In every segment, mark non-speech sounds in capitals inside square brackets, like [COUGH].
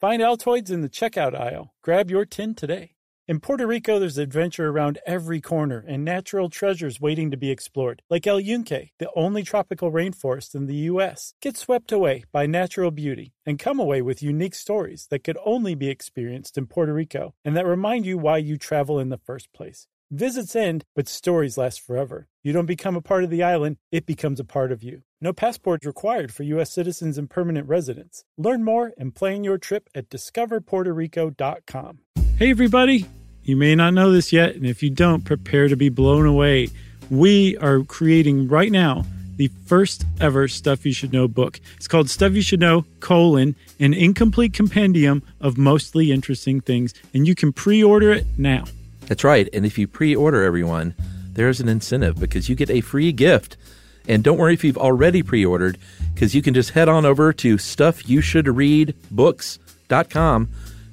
Find Altoids in the checkout aisle. Grab your tin today. In Puerto Rico, there's adventure around every corner and natural treasures waiting to be explored, like El Yunque, the only tropical rainforest in the U.S. Get swept away by natural beauty and come away with unique stories that could only be experienced in Puerto Rico and that remind you why you travel in the first place. Visits end, but stories last forever. You don't become a part of the island, it becomes a part of you. No passport required for U.S. citizens and permanent residents. Learn more and plan your trip at discoverpuertorico.com. Hey, everybody! You may not know this yet, and if you don't, prepare to be blown away. We are creating right now the first ever Stuff You Should Know book. It's called Stuff You Should Know, colon, an incomplete compendium of mostly interesting things, and you can pre-order it now. That's right. And if you pre order everyone, there's an incentive because you get a free gift. And don't worry if you've already pre ordered, because you can just head on over to stuffyoushouldreadbooks.com.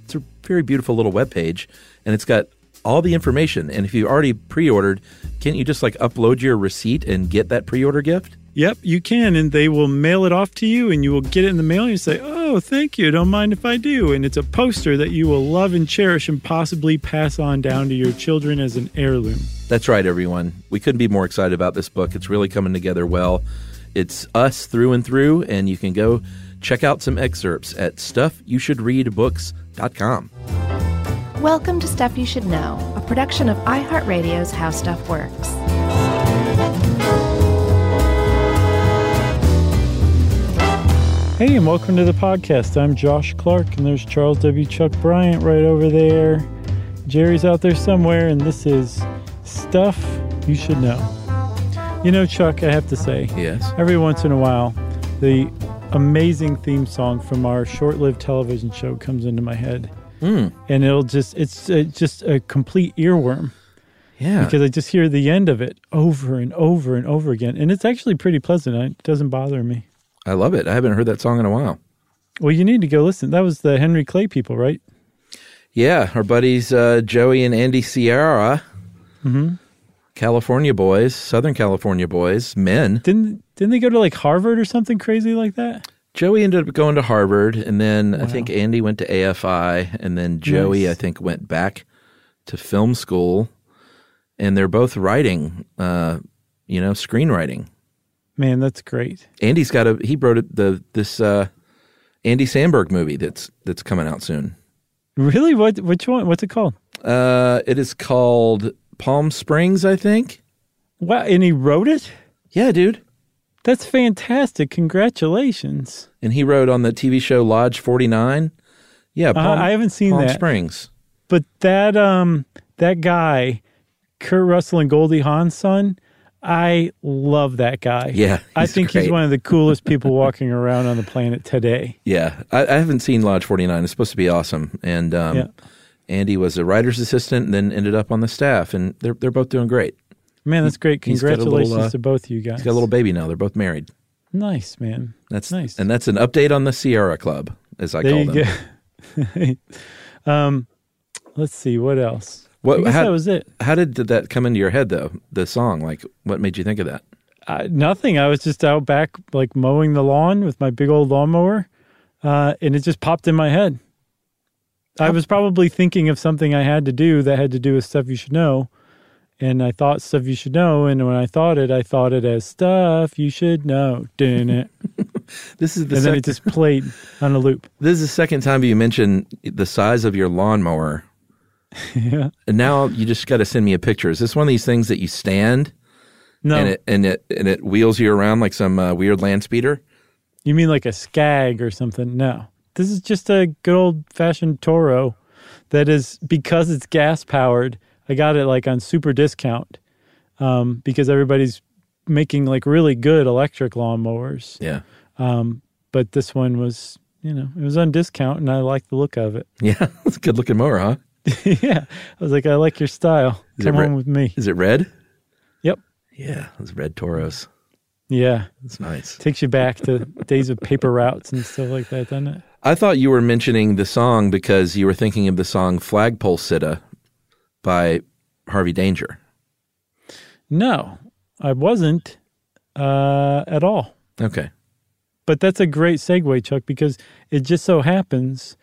It's a very beautiful little webpage, and it's got all the information. And if you've already pre ordered, can't you just like upload your receipt and get that pre order gift? Yep, you can, and they will mail it off to you, and you will get it in the mail, and you say, "Oh, thank you. Don't mind if I do." And it's a poster that you will love and cherish, and possibly pass on down to your children as an heirloom. That's right, everyone. We couldn't be more excited about this book. It's really coming together well. It's us through and through, and you can go check out some excerpts at stuffyoushouldreadbooks.com. Welcome to Stuff You Should Know, a production of iHeartRadio's How Stuff Works. Hey, and welcome to the podcast. I'm Josh Clark, and there's Charles W. Chuck Bryant right over there. Jerry's out there somewhere, and this is Stuff You Should Know. You know, Chuck, I have to say, Yes. every once in a while, the amazing theme song from our short lived television show comes into my head. Mm, And it'll just, it's uh, just a complete earworm yeah. because I just hear the end of it over and over and over again. And it's actually pretty pleasant. It doesn't bother me. I love it. I haven't heard that song in a while. Well, you need to go listen. That was the Henry Clay people, right? Yeah, our buddies uh, Joey and Andy Siara, Mm-hmm. California boys, Southern California boys, men. Didn't didn't they go to like Harvard or something crazy like that? Joey ended up going to Harvard, and then I think Andy went to AFI, and then Joey, Nice. I think, went back to film school, and they're both writing, uh, you know, screenwriting. Man, that's great. Andy's got a he wrote it- the this uh, Andy Samberg movie that's that's coming out soon. Really? What? Which one? What's it called? Uh, it is called Palm Springs, I think. Wow! And he wrote it. Yeah, dude. That's fantastic! Congratulations. And he wrote on the TV show Lodge 49. Yeah, Uh, I haven't seen Palm that. Springs. But that um that guy, Kurt Russell and Goldie Hawn's son, I love that guy. Yeah, I think he's one of the coolest people walking around on the planet today. Yeah, I, I haven't seen Lodge 49. It's supposed to be awesome. And um, Yeah. Andy was a writer's assistant and then ended up on the staff. And they're, they're both doing great. Man, that's great. A little, Congratulations uh, to both you guys. He's got a little baby now. They're both married. nice, man. That's Nice. And that's an update on the Sierra Club, as I there call you them. go. [LAUGHS] um, let's see what else. What- I guess how- that was it. How did, that come into your head, though? The song, like, what made you think of that? Uh, nothing. I was just out back, like mowing the lawn with my big old lawnmower, uh, and it just popped in my head. I was probably thinking of something I had to do that had to do with stuff you should know, and I thought stuff you should know. And when I thought it, I thought it as stuff you should know. Didn't it? [LAUGHS] This is the and then it just played on a loop. this is the second time you mentioned the size of your lawnmower. [LAUGHS] yeah. And now you just got to send me a picture. Is this one of these things that you stand No, and it and it and it wheels you around like some uh, weird land speeder? you mean like a Scag or something? No, this is just a good old fashioned Toro. That is because it's gas powered. I got it like on super discount um, because everybody's making like really good electric lawnmowers. Yeah. Um, but this one was you know, it was on discount, and I liked the look of it. Yeah, [LAUGHS] it's a good looking mower, huh? [LAUGHS] yeah, I was like, I like your style. Is Come re- on with me. Is it red? Yep. Yeah, those red Toros. Yeah, That's nice. takes you back to days of paper routes and stuff like that, doesn't it? I thought you were mentioning the song because you were thinking of the song Flagpole Sitta by Harvey Danger. No, I wasn't uh, at all. Okay. But that's a great segue, Chuck, because it just so happens,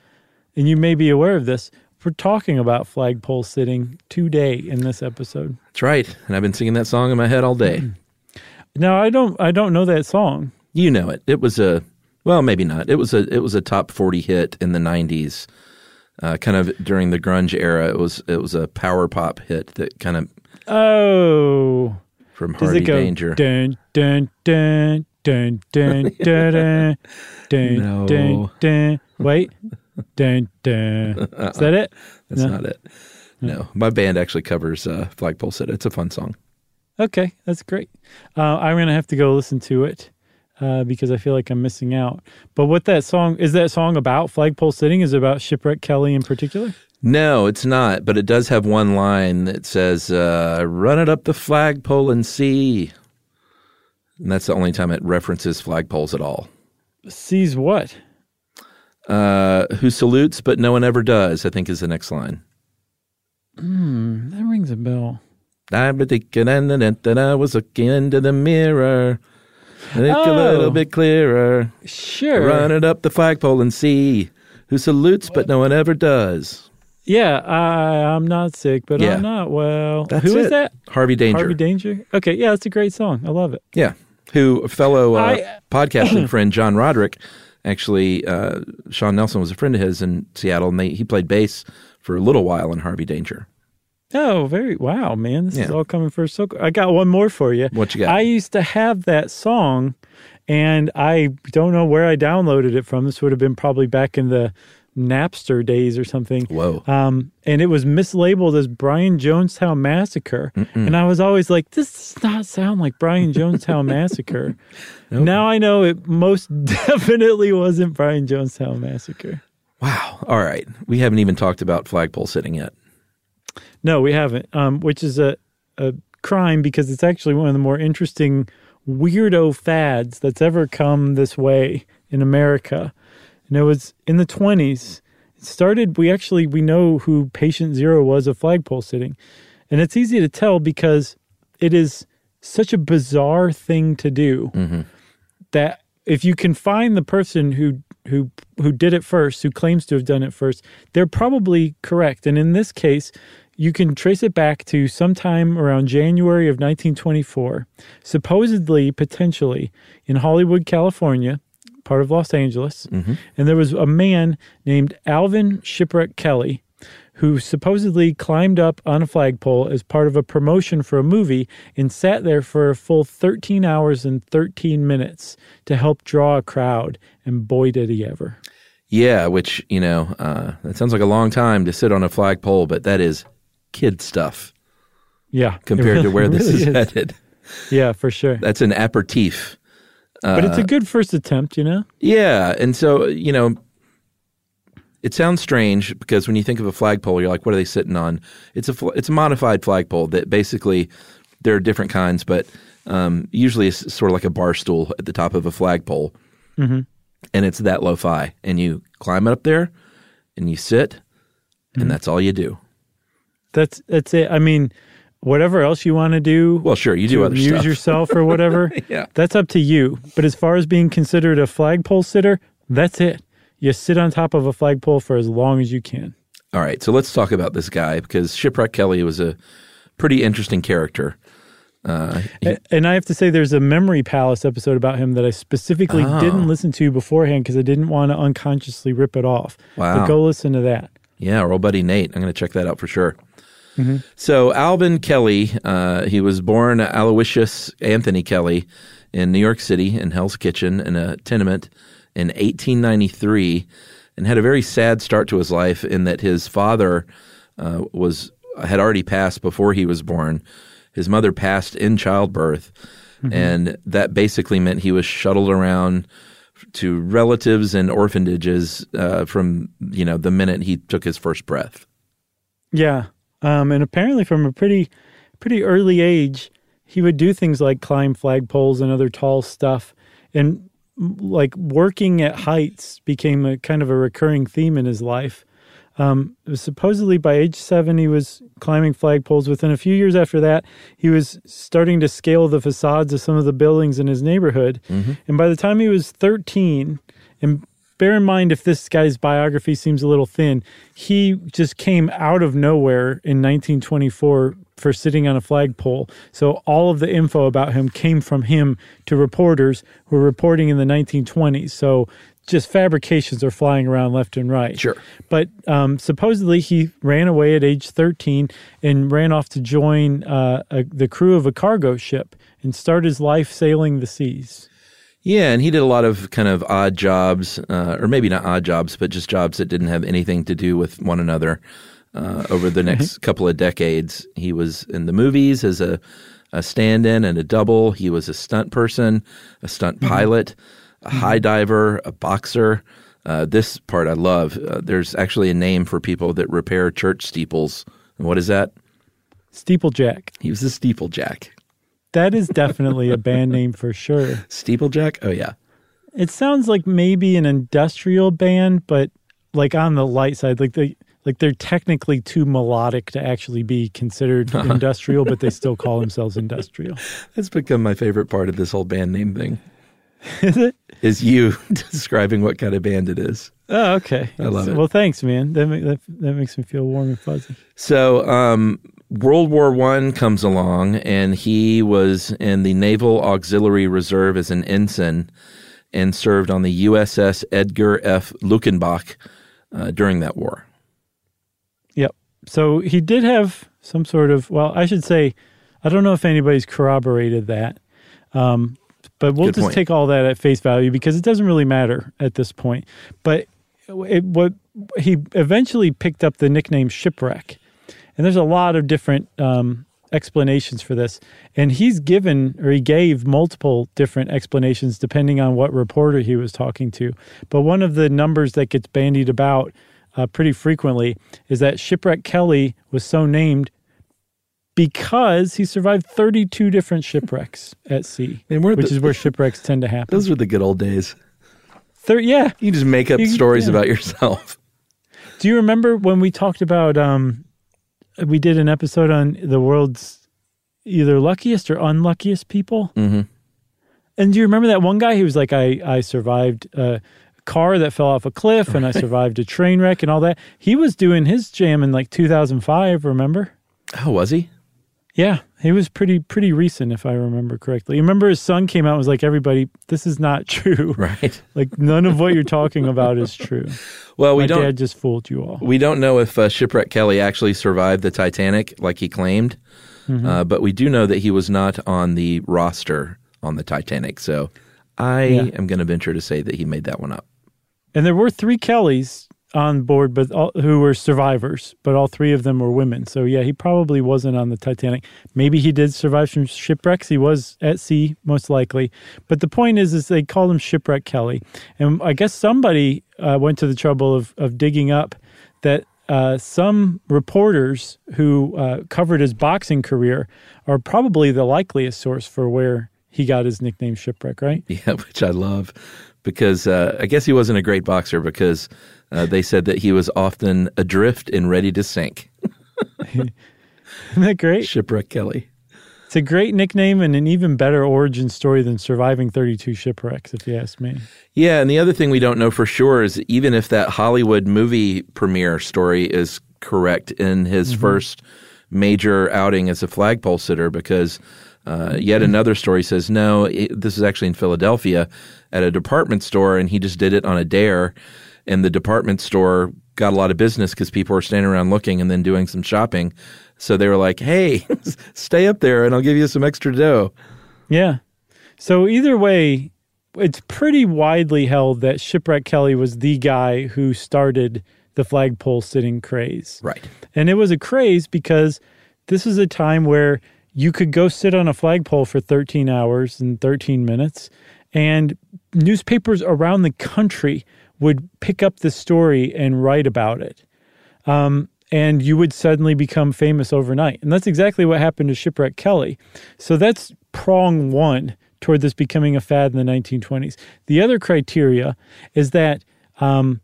and you may be aware of this, we're talking about flagpole sitting today in this episode. That's right. And I've been singing that song in my head all day. Mm. Now I don't I don't know that song. You know it. It was a well, maybe not. It was a it was a top forty hit in the nineties. Uh, kind of during the grunge era, it was it was a power pop hit that kind of oh from Hardy go, Danger. Dun dun dun dun dun dun dun dun, [LAUGHS] dun, no. dun, dun. Wait, dun dun. [LAUGHS] Is that it? That's No. not it. No, my band actually covers uh, Flagpole Sitta. It's a fun song. Okay, that's great. Uh, I'm gonna have to go listen to it uh, because I feel like I'm missing out. But what that song is that song about? Flagpole sitting is it about shipwreck Kelly in particular. No, it's not, but it does have one line that says, uh, "Run it up the flagpole and see." And that's the only time it references flagpoles at all. Sees what? Uh, who salutes but no one ever does? I think is the next line. Hmm, that rings a bell. I was thinking that I was looking into the mirror. Think a Oh. little bit clearer. Sure. Run it up the flagpole and see who salutes but no one ever does. Yeah, I, I'm not sick, but Yeah. I'm not well. That's Who is it. that? Harvey Danger. Harvey Danger. Okay, yeah, that's a great song. I love it. Yeah, who a fellow uh, I- podcasting [CLEARS THROAT] friend John Roderick actually uh, Sean Nelson was a friend of his in Seattle, and they, he played bass for a little while in Harvey Danger. Oh, very wow, man! This is all coming for so. I got one more for you. What you got? I used to have that song, and I don't know where I downloaded it from. This would have been probably back in the Napster days or something. Whoa, Um, and it was mislabeled as Brian Jonestown Massacre, and I was always like, "This does not sound like Brian Jonestown [LAUGHS] Massacre." Now I know it most [LAUGHS] definitely wasn't Brian Jonestown Massacre. wow! All right, we haven't even talked about flagpole sitting yet. No, we haven't. Um, which is a a crime because it's actually one of the more interesting weirdo fads that's ever come this way in America. And it was in the twenties. It started. We actually we know who Patient Zero was of flagpole sitting, and it's easy to tell because it is such a bizarre thing to do mm-hmm. that if you can find the person who who who did it first, who claims to have done it first, they're probably correct. And in this case, you can trace it back to sometime around January of 1924, supposedly, potentially in Hollywood, California, part of Los Angeles. And there was a man named Alvin Shipwreck Kelly who supposedly climbed up on a flagpole as part of a promotion for a movie and sat there for a full 13 hours and 13 minutes to help draw a crowd. And boy, did he ever. Yeah, which you know uh, that sounds like a long time to sit on a flagpole, but that is kid stuff Yeah. [LAUGHS] compared to where this really is headed. Yeah, for sure. That's an aperitif. But it's a good first attempt, you know? Yeah, and so you know, it sounds strange because when you think of a flagpole, you're like, "What are they sitting on?" It's a it's a modified flagpole that basically there are different kinds, but um, usually it's sort of like a bar stool at the top of a flagpole, Mm-hmm. and it's that lo-fi, and you climb up there, and you sit, Mm-hmm. and that's all you do. That's that's it. I mean, whatever else you want to do, Well, sure, you do other amuse stuff. yourself or whatever, [LAUGHS] Yeah. that's up to you. But as far as being considered a flagpole sitter, that's it. You sit on top of a flagpole for as long as you can. All right, so let's talk about this guy because Shipwreck Kelly was a pretty interesting character. Uh, he- And I have to say, there's a Memory Palace episode about him that I specifically Oh. didn't listen to beforehand because I didn't want to unconsciously rip it off. Wow. But go listen to that. Yeah, our old buddy Nate. I'm going to check that out for sure. Mm-hmm. So Alvin Kelly, uh, he was born Aloysius Anthony Kelly in New York City in Hell's Kitchen in a tenement in 1893, and had a very sad start to his life in that his father uh, was had already passed before he was born. His mother passed in childbirth, and that basically meant he was shuttled around to relatives and orphanages uh, from you know the minute he took his first breath. Yeah. Um, and apparently from a pretty pretty early age, he would do things like climb flagpoles and other tall stuff. And like working at heights became a kind of a recurring theme in his life. Um, supposedly by age seven, he was climbing flagpoles. Within a few years after that, he was starting to scale the facades of some of the buildings in his neighborhood. Mm-hmm. And by the time he was 13, and bear in mind if this guy's biography seems a little thin, he just came out of nowhere in 1924 for sitting on a flagpole. So all of the info about him came from him to reporters who were reporting in the 1920s. So just fabrications are flying around left and right. Sure. But um, supposedly he ran away at age 13 and ran off to join uh, a, the crew of a cargo ship and start his life sailing the seas. Yeah, and he did a lot of kind of odd jobs, uh, or maybe not odd jobs, but just jobs that didn't have anything to do with one another. Uh, over the next couple of decades, he was in the movies as a, a stand-in and a double. He was a stunt person, a stunt mm-hmm. pilot a high diver, a boxer. Uh, this part I love. Uh, there's actually a name for people that repair church steeples. And what is that? Steeplejack. He was a steeplejack. That is definitely a band name for sure. Steeplejack? Oh, yeah. It sounds like maybe an industrial band, but like on the light side, like they like they're technically too melodic to actually be considered [LAUGHS] industrial, but they still call themselves industrial. That's become my favorite part of this whole band name thing. [LAUGHS] is it? Is you [LAUGHS] describing what kind of band it is. Oh, okay. I love it. Well, thanks, man. That, that, that makes me feel warm and fuzzy. So, um, World War One comes along, and he was in the Naval Auxiliary Reserve as an ensign, and served on the USS Edgar F. Luckenbach uh, during that war. Yep. So he did have some sort of. Well, I should say, I don't know if anybody's corroborated that. Um, but we'll Good just point. take all that at face value because it doesn't really matter at this point. But it, what he eventually picked up the nickname shipwreck, and there's a lot of different um, explanations for this. And he's given or he gave multiple different explanations depending on what reporter he was talking to. But one of the numbers that gets bandied about uh, pretty frequently is that Shipwreck Kelly was so named because he survived 32 different shipwrecks at sea, which the, is where shipwrecks tend to happen. Those were the good old days. Thir- yeah. You just make up you, stories yeah. about yourself. Do you remember when we talked about, um, we did an episode on the world's either luckiest or unluckiest people? Mm-hmm. And do you remember that one guy who was like, I, I survived a car that fell off a cliff and I survived a train wreck and all that? He was doing his jam in like 2005, remember? Oh, was he? Yeah, he was pretty pretty recent, if I remember correctly. You remember his son came out and was like, "Everybody, this is not [LAUGHS] true. Right? [LAUGHS] like none of what you're talking about is true." Well, we My don't. Dad just fooled you all. We don't know if uh, shipwreck Kelly actually survived the Titanic, like he claimed, mm-hmm. uh, but we do know that he was not on the roster on the Titanic. So I yeah. am going to venture to say that he made that one up. And there were three Kellys on board, but all, who were survivors, but all three of them were women. So yeah, he probably wasn't on the Titanic. Maybe he did survive some shipwrecks. He was at sea, most likely. But the point is, is they called him Shipwreck Kelly, and I guess somebody uh, went to the trouble of of digging up that uh, some reporters who uh, covered his boxing career are probably the likeliest source for where he got his nickname Shipwreck, right? [LAUGHS] Yeah, which I love because uh, I guess he wasn't a great boxer because uh, they said that he was often adrift and ready to sink. [LAUGHS] Isn't that great? Shipwreck Kelly. It's a great nickname and an even better origin story than surviving 32 shipwrecks, if you ask me. Yeah, and the other thing we don't know for sure is even if that Hollywood movie premiere story is correct in his mm-hmm. first major outing as a flagpole sitter, because uh, yet mm-hmm. another story says no, it, this is actually in Philadelphia at a department store, and he just did it on a dare and the department store got a lot of business because people were standing around looking and then doing some shopping. So they were like, "Hey, [LAUGHS] stay up there, and I'll give you some extra dough." Yeah. So either way, it's pretty widely held that Shipwreck Kelly was the guy who started the flagpole sitting craze. Right. And it was a craze because this is a time where you could go sit on a flagpole for 13 hours and 13 minutes and newspapers around the country would pick up the story and write about it. Um, and you would suddenly become famous overnight. And that's exactly what happened to Shipwreck Kelly. So that's prong one toward this becoming a fad in the 1920s. The other criteria is that um,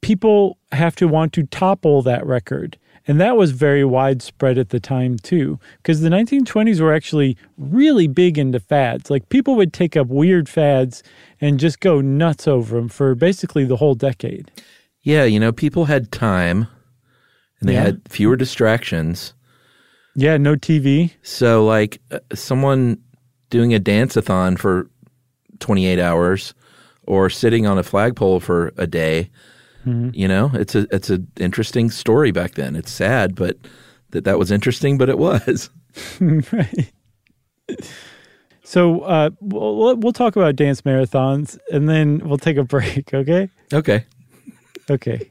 people have to want to topple that record. And that was very widespread at the time, too, because the 1920s were actually really big into fads. Like people would take up weird fads and just go nuts over them for basically the whole decade. Yeah, you know, people had time and they Yeah. had fewer distractions. Yeah, no TV. So, like, uh, someone doing a dance-a-thon for 28 hours or sitting on a flagpole for a day, you know, it's a it's an interesting story back then. It's sad, but that that was interesting, but it was. [LAUGHS] right. So uh, we'll, we'll talk about dance marathons and then we'll take a break, [LAUGHS] okay? Okay. Okay.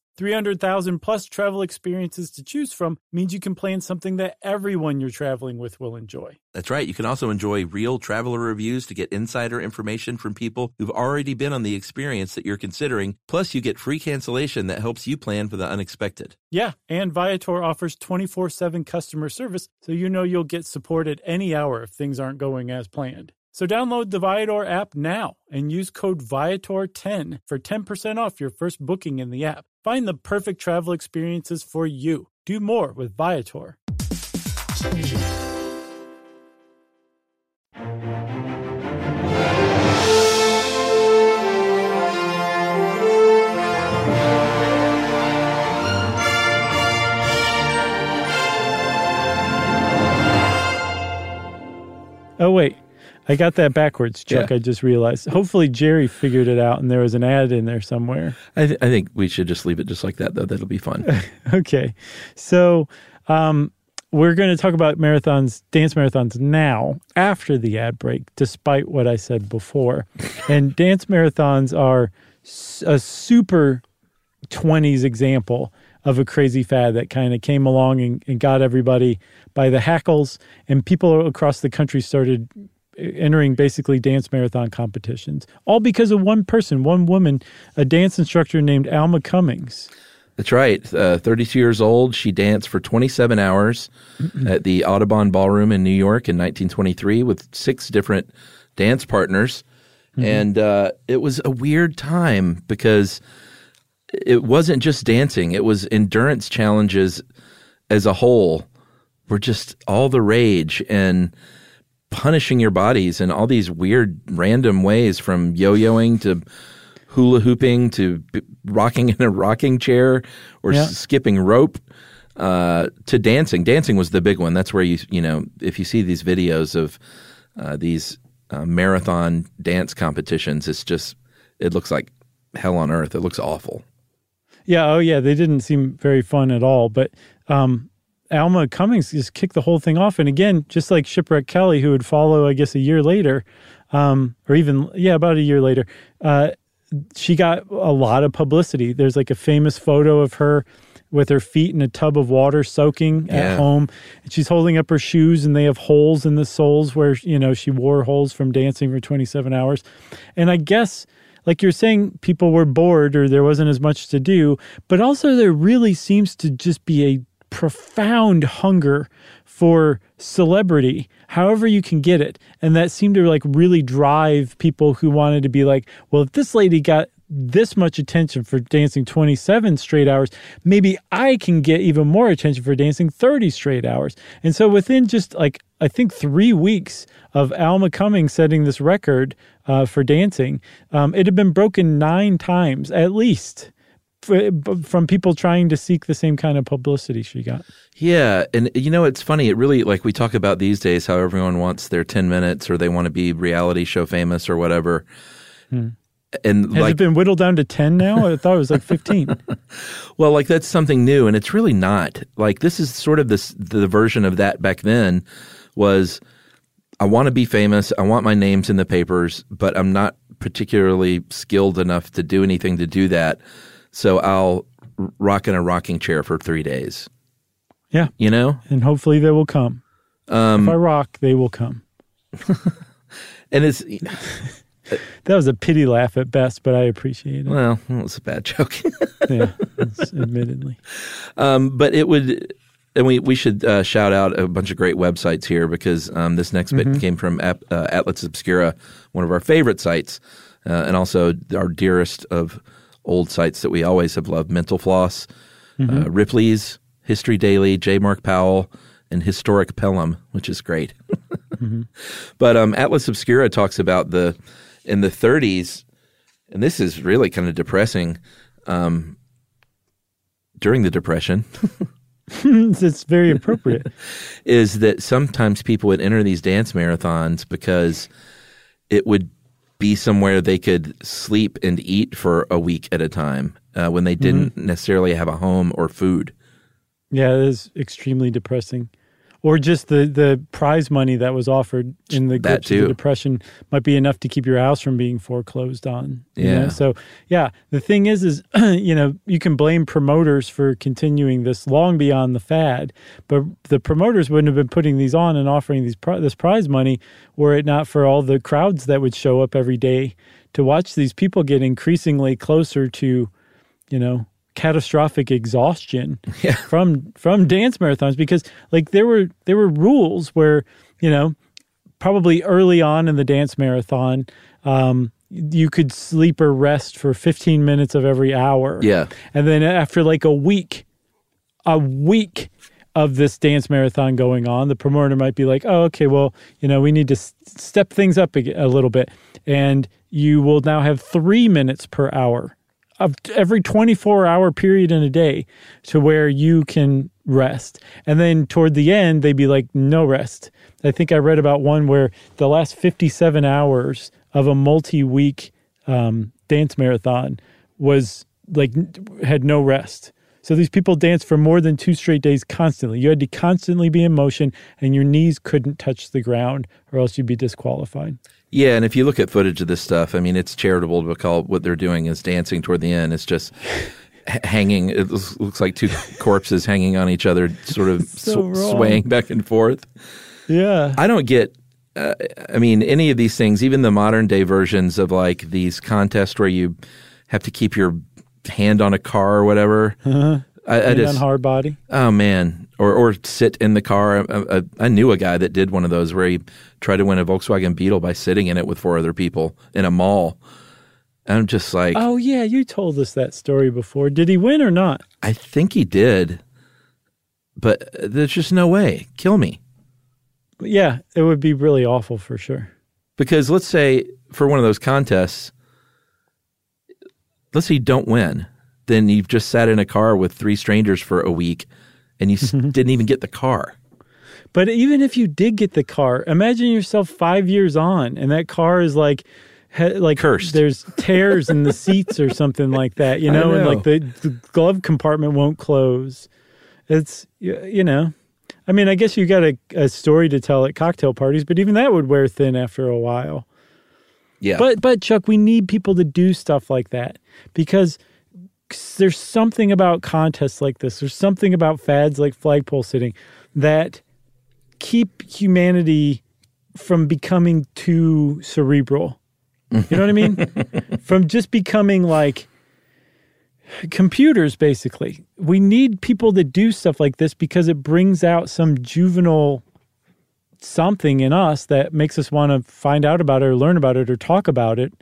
300,000 plus travel experiences to choose from means you can plan something that everyone you're traveling with will enjoy. That's right. You can also enjoy real traveler reviews to get insider information from people who've already been on the experience that you're considering. Plus, you get free cancellation that helps you plan for the unexpected. Yeah, and Viator offers 24 7 customer service, so you know you'll get support at any hour if things aren't going as planned. So download the Viator app now and use code Viator10 for 10% off your first booking in the app. Find the perfect travel experiences for you. Do more with Viator. Oh, wait. I got that backwards, Chuck. Yeah. I just realized. Hopefully, Jerry figured it out and there was an ad in there somewhere. I, th- I think we should just leave it just like that, though. That'll be fun. [LAUGHS] Okay. So, um, we're going to talk about marathons, dance marathons now after the ad break, despite what I said before. [LAUGHS] and dance marathons are a super 20s example of a crazy fad that kind of came along and, and got everybody by the hackles, and people across the country started entering basically dance marathon competitions, all because of one person, one woman, a dance instructor named Alma Cummings. That's right. Uh, 32 years old. She danced for 27 hours at the Audubon Ballroom in New York in 1923 with six different dance partners. And uh, it was a weird time because it wasn't just dancing, it was endurance challenges as a whole were just all the rage and punishing your bodies in all these weird random ways from yo-yoing to hula hooping to rocking in a rocking chair or Yeah. skipping rope uh, to dancing. Dancing was the big one. That's where you you know if you see these videos of uh, these uh, marathon dance competitions. It's just it looks like hell on earth. It looks awful. Yeah, oh yeah, they didn't seem very fun at all. But um, Alma Cummings just kicked the whole thing off, and again, just like Shipwreck Kelly, who would follow, I guess, a year later, um, or even yeah, about a year later, uh, she got a lot of publicity. There's like a famous photo of her with her feet in a tub of water soaking Yeah. at home. And she's holding up her shoes and they have holes in the soles where, you know, she wore holes from dancing for 27 hours. And I guess, like you're saying, people were bored or there wasn't as much to do, but also there really seems to just be a profound hunger for celebrity, however you can get it. And that seemed to like really drive people who wanted to be like, well, if this lady got this much attention for dancing 27 straight hours, maybe I can get even more attention for dancing 30 straight hours. And so within just like, I think three weeks of Alma Cummings setting this record uh, for dancing, um, it had been broken nine times at least from people trying to seek the same kind of publicity she got. Yeah, and you know it's funny. It really like we talk about these days how everyone wants their ten minutes or they want to be reality show famous or whatever. Hmm. And Has like, it been whittled down to 10 now? I thought it was like 15. [LAUGHS] well, like that's something new, and it's really not. Like this is sort of this the version of that back then was I want to be famous. I want my names in the papers, but I'm not particularly skilled enough to do anything to do that. So I'll rock in a rocking chair for three days. yeah. You know, And hopefully they will come. Um, if I rock, they will come. [LAUGHS] and it's [LAUGHS] That was a pity laugh at best, but I appreciate it. well, it was a bad joke. [LAUGHS] yeah, admittedly. Um, but it would, and we we should uh, shout out a bunch of great websites here because um, this next bit came from Ap- uh, Atlas Obscura, one of our favorite sites, uh, and also our dearest of old sites that we always have loved: Mental Floss, uh, Ripley's, History Daily, J. Mark Powell, and Historic Pelham, which is great. [LAUGHS] But um, Atlas Obscura talks about the in the 30s, and this is really kind of depressing. Um, during the Depression, [LAUGHS] it's very appropriate. [LAUGHS] is that sometimes people would enter these dance marathons because it would be somewhere they could sleep and eat for a week at a time uh, when they didn't necessarily have a home or food. Yeah, it is extremely depressing. Or just the, the prize money that was offered in the of the depression might be enough to keep your house from being foreclosed on. you know? Yeah. So yeah, the thing is, is [CLEARS THROAT] you know you can blame promoters for continuing this long beyond the fad, but the promoters wouldn't have been putting these on and offering these this prize money were it not for all the crowds that would show up every day to watch these people get increasingly closer to, you know, catastrophic exhaustion [LAUGHS] from from dance marathons because like there were there were rules where you know probably early on in the dance marathon um you could sleep or rest for 15 minutes of every hour. Yeah. and then after like a week a week of this dance marathon going on the promoter might be like oh okay well you know we need to s- step things up a, a little bit. And you will now have three minutes per hour of every 24 hour period in a day to where you can rest. And then toward the end, they'd be like, no rest. I think I read about one where the last 57 hours of a multi week um, dance marathon was like, had no rest. So these people danced for more than two straight days constantly. You had to constantly be in motion and your knees couldn't touch the ground or else you'd be disqualified. Yeah, and if you look at footage of this stuff, I mean, it's charitable to call what they're doing is dancing toward the end. It's just [LAUGHS] hanging. It looks, like two corpses hanging on each other, sort of [LAUGHS] So sw- swaying back and forth. Yeah. I don't get. Uh, I mean, any of these things, even the modern day versions of like these contests where you have to keep your hand on a car or whatever. I, I just, on hard body. oh man, or or sit in the car. I, I, I knew a guy that did one of those where he tried to win a Volkswagen Beetle by sitting in it with four other people in a mall. I'm just like, Oh yeah, you told us that story before. Did he win or not? I think he did, but there's just no way. Kill me. Yeah, it would be really awful for sure. Because let's say for one of those contests, let's say you don't win, then you've just sat in a car with three strangers for a week and you [LAUGHS] didn't even get the car. But even if you did get the car, imagine yourself five years on, and that car is like. ha- Like Cursed. there's tears in the seats or something like that, you [LAUGHS] I know, and like the, the glove compartment won't close. It's you know, I mean, I guess you got a, a story to tell at cocktail parties, but even that would wear thin after a while. Yeah. But but Chuck, we need people to do stuff like that because there's something about contests like this. There's something about fads like flagpole sitting that keep humanity from becoming too cerebral. You know what I mean? [LAUGHS] from just becoming like computers basically. We need people that do stuff like this because it brings out some juvenile something in us that makes us want to find out about it or learn about it or talk about it.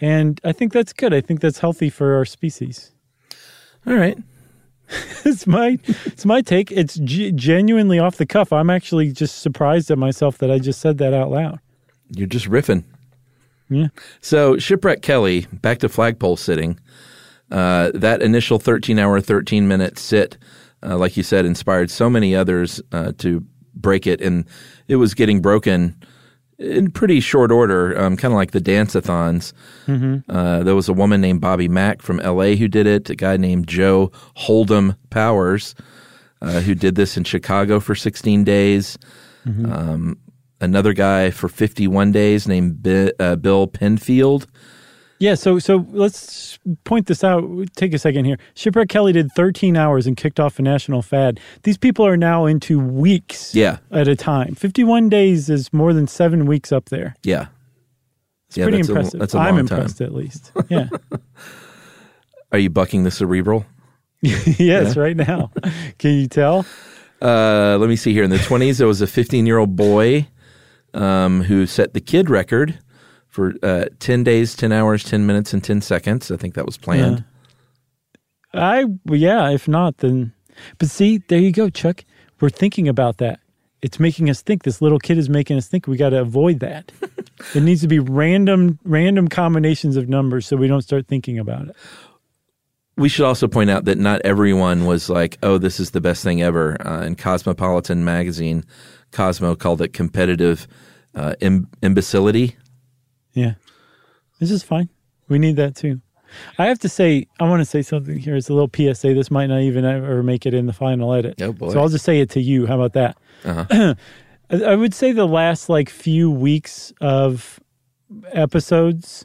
And I think that's good. I think that's healthy for our species. All right. [LAUGHS] it's my it's my take. It's g- genuinely off the cuff. I'm actually just surprised at myself that I just said that out loud. You're just riffing. Yeah. So shipwreck Kelly, back to flagpole sitting. Uh, that initial 13 hour, 13 minute sit, uh, like you said, inspired so many others uh, to break it, and it was getting broken in pretty short order, um, kind of like the dance-a-thons. Uh, there was a woman named Bobby Mack from L.A. who did it. A guy named Joe Hold'em Powers uh, who did this in Chicago for 16 days. Um, another guy for 51 days named Bi- uh, Bill Penfield. Yeah, so so let's point this out. Take a second here. Shipwreck Kelly did 13 hours and kicked off a national fad. These people are now into weeks Yeah, at a time. 51 days is more than seven weeks up there. yeah. It's Yeah, pretty that's a- impressive. that's a I'm long time. impressed at least. Yeah. [LAUGHS] Are you bucking the cerebral? [LAUGHS] yes, right now. [LAUGHS] Can you tell? Uh, let me see here. In the 20s, there was a 15 year old boy um, who set the kid record for uh, 10 days, 10 hours, 10 minutes, and 10 seconds. I think that was planned. I yeah, if not then but see, there you go, Chuck. We're thinking about that. It's making us think. This little kid is making us think. We got to avoid that. [LAUGHS] it needs to be random random combinations of numbers so we don't start thinking about it. We should also point out that not everyone was like, oh, this is the best thing ever. Uh, in Cosmopolitan magazine, Cosmo called it competitive uh, Im- imbecility. Yeah. This is fine. We need that too. I have to say, I want to say something here. It's a little PSA. This might not even ever make it in the final edit. Oh, boy. So I'll just say it to you. How about that? Uh-huh. [CLEARS THROAT] I would say the last like few weeks of episodes,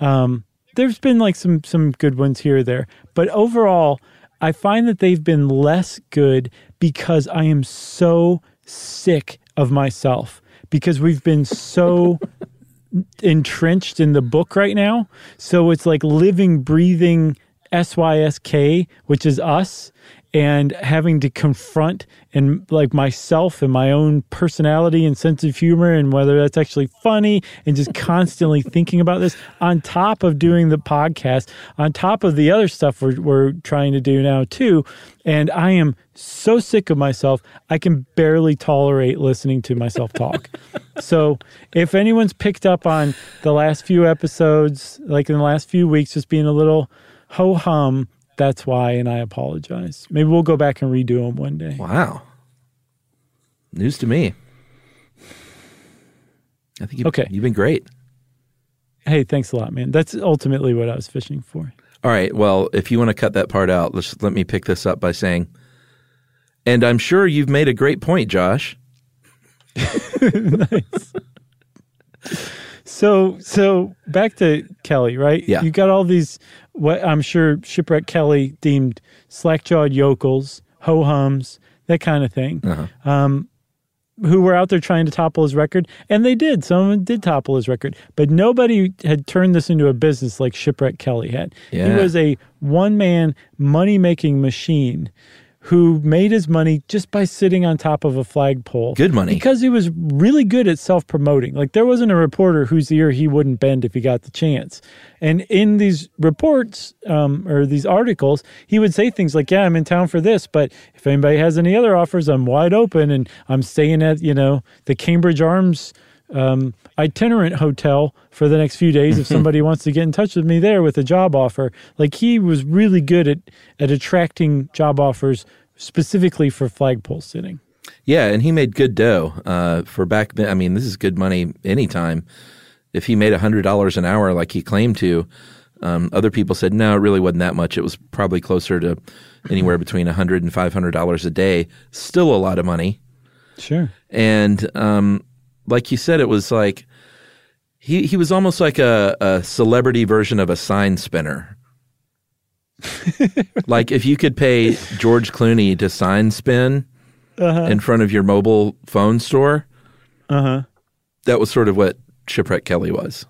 um, there's been like some some good ones here or there, but overall, I find that they've been less good because I am so sick of myself because we've been so [LAUGHS] entrenched in the book right now. So it's like living, breathing SYSK, which is us, and having to confront and like myself and my own personality and sense of humor and whether that's actually funny and just [LAUGHS] constantly thinking about this on top of doing the podcast, on top of the other stuff we're, we're trying to do now too. And I am so sick of myself, I can barely tolerate listening to myself talk. [LAUGHS] so if anyone's picked up on the last few episodes, like in the last few weeks, just being a little ho hum, that's why, and I apologize. Maybe we'll go back and redo them one day. Wow. News to me. I think you've, Okay. you've been great. Hey, thanks a lot, man. That's ultimately what I was fishing for. All right. Well, if you want to cut that part out, let's let me pick this up by saying, and I'm sure you've made a great point, Josh. [LAUGHS] So, so back to Kelly, right? Yeah. You got all these, what I'm sure Shipwreck Kelly deemed slack-jawed yokels, ho-hums, that kind of thing, Uh-huh. um, who were out there trying to topple his record, and they did. Some of them did topple his record, but nobody had turned this into a business like Shipwreck Kelly had. Yeah. He was a one-man money-making machine who made his money just by sitting on top of a flagpole. Good money. Because he was really good at self promoting. Like there wasn't a reporter whose ear he wouldn't bend if he got the chance. And in these reports um, or these articles, he would say things like, Yeah, I'm in town for this, but if anybody has any other offers, I'm wide open and I'm staying at, you know, the Cambridge Arms um, itinerant hotel for the next few days if [LAUGHS] somebody wants to get in touch with me there with a job offer. Like he was really good at, at attracting job offers specifically for flagpole sitting. Yeah, and he made good dough uh, for back then. I mean, this is good money anytime. If he made hundred dollars an hour like he claimed to, um, other people said no, it really wasn't that much. It was probably closer to anywhere between a hundred and five hundred dollars a day. Still a lot of money. Sure. And um, like you said, it was like he he was almost like a, a celebrity version of a sign spinner. [LAUGHS] like if you could pay George Clooney to sign spin in front of your mobile phone store, Uh huh. that was sort of what Shipwreck Kelly was.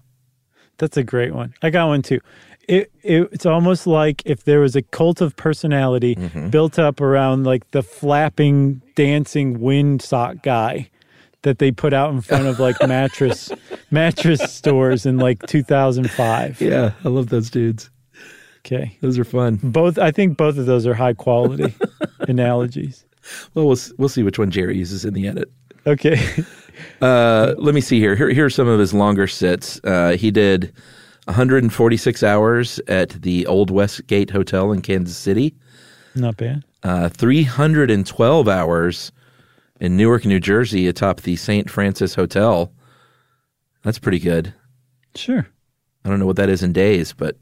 That's a great one. I got one too. It, it it's almost like if there was a cult of personality built up around like the flapping, dancing windsock guy that they put out in front of like mattress [LAUGHS] mattress stores in like 2005. Yeah, I love those dudes. Okay. Those are fun. Both I think both of those are high quality [LAUGHS] analogies. Well, we'll we'll see which one Jerry uses in the edit. Okay. [LAUGHS] Uh, let me see here. Here, here are some of his longer sits. Uh, he did 146 hours at the Old Westgate Hotel in Kansas City. Not bad. Uh, 312 hours in Newark, New Jersey, atop the St. Francis Hotel. That's pretty good. Sure. I don't know what that is in days, but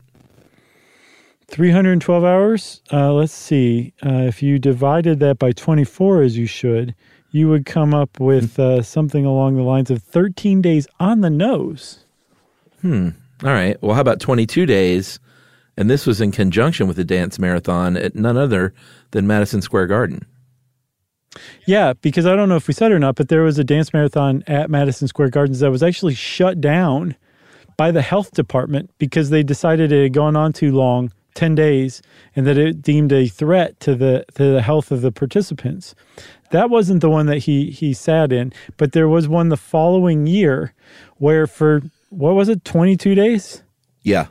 312 hours. Uh, let's see. Uh, if you divided that by 24, as you should, you would come up with uh, something along the lines of 13 days on the nose. Hmm. All right. Well, how about 22 days? And this was in conjunction with the dance marathon at none other than Madison Square Garden. Yeah, because I don't know if we said it or not, but there was a dance marathon at Madison Square Gardens that was actually shut down by the health department because they decided it had gone on too long, 10 days, and that it deemed a threat to the to the health of the participants. That wasn't the one that he he sat in, but there was one the following year where for what was it, 22 days? Yeah.